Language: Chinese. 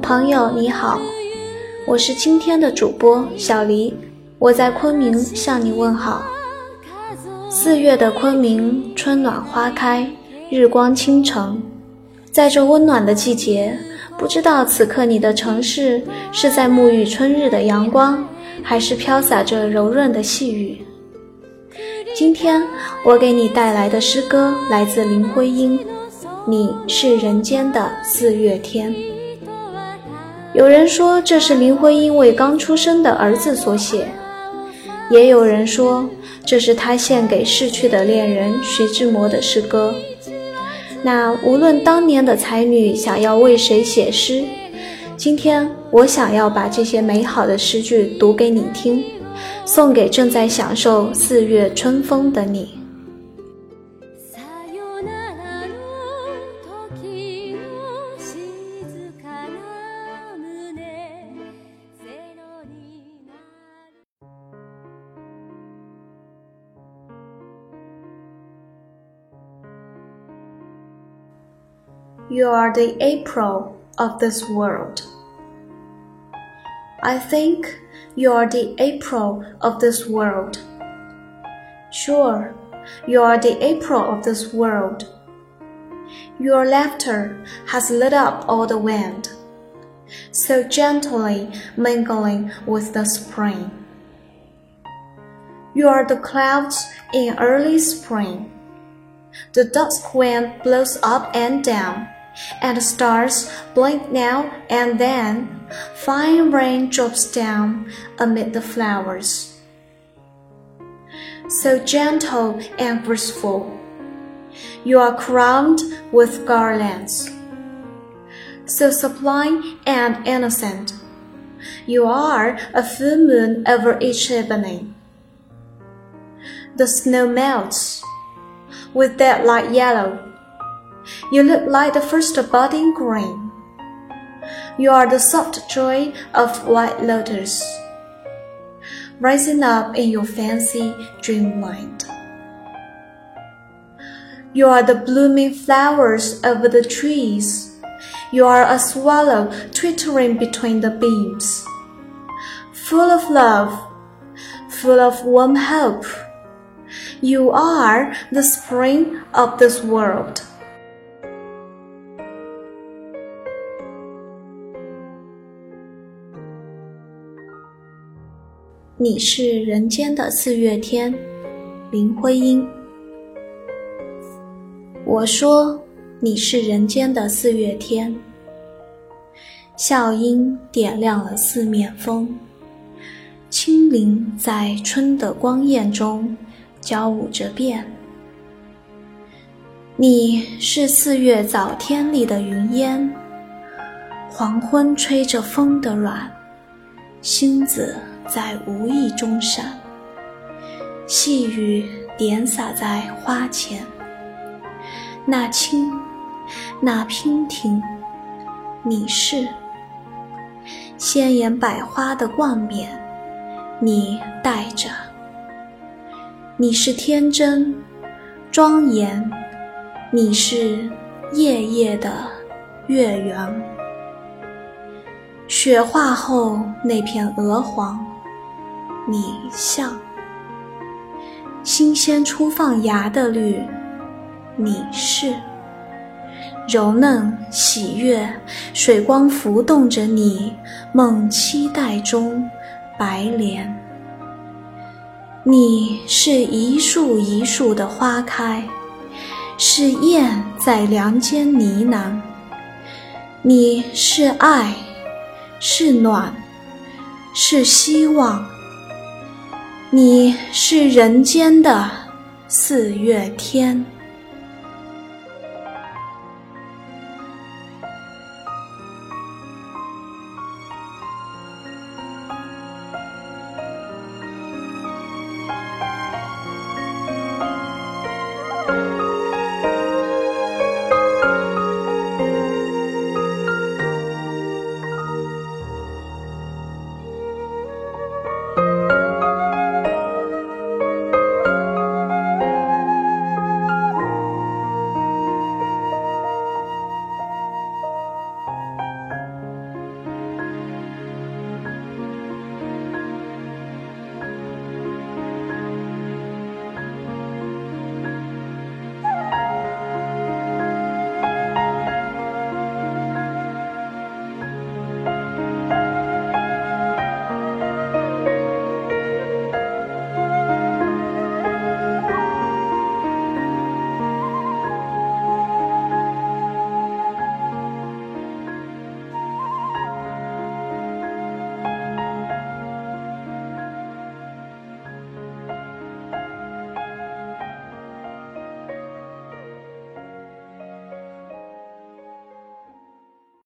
朋友你好，我是今天的主播小黎，我在昆明向你问好。四月的昆明，春暖花开，日光倾城，在这温暖的季节，不知道此刻你的城市是在沐浴春日的阳光，还是飘洒着柔润的细雨。今天我给你带来的诗歌来自林徽因，《你是人间的四月天》。有人说这是林徽因为刚出生的儿子所写，也有人说这是他献给逝去的恋人徐志摩的诗歌。那无论当年的才女想要为谁写诗，今天我想要把这些美好的诗句读给你听，送给正在享受四月春风的你。You are the April of this world. I think you are the April of this world. Sure, you are the April of this world. Your laughter has lit up all the wind, so gently mingling with the spring. You are the clouds in early spring. The dusk wind blows up and down and the stars blink now and then. Fine rain drops down amid the flowers. So gentle and graceful, you are crowned with garlands. So sublime and innocent, you are a full moon over each evening. The snow melts with that light yellow you look like the first budding grain. You are the soft joy of white lotus, rising up in your fancy dreamland. You are the blooming flowers over the trees. You are a swallow twittering between the beams. Full of love, full of warm hope. You are the spring of this world. 你是人间的四月天，林徽因。我说你是人间的四月天，笑音点亮了四面风，清灵在春的光艳中交舞着变。你是四月早天里的云烟，黄昏吹着风的软，星子。在无意中闪，细雨点洒在花前。那青，那娉婷，你是鲜艳百花的冠冕，你戴着。你是天真，庄严，你是夜夜的月圆。雪化后那片鹅黄。你像新鲜初放芽的绿，你是柔嫩喜悦，水光浮动着你梦期待中白莲。你是一树一树的花开，是燕在梁间呢喃。你是爱，是暖，是希望。你是人间的四月天。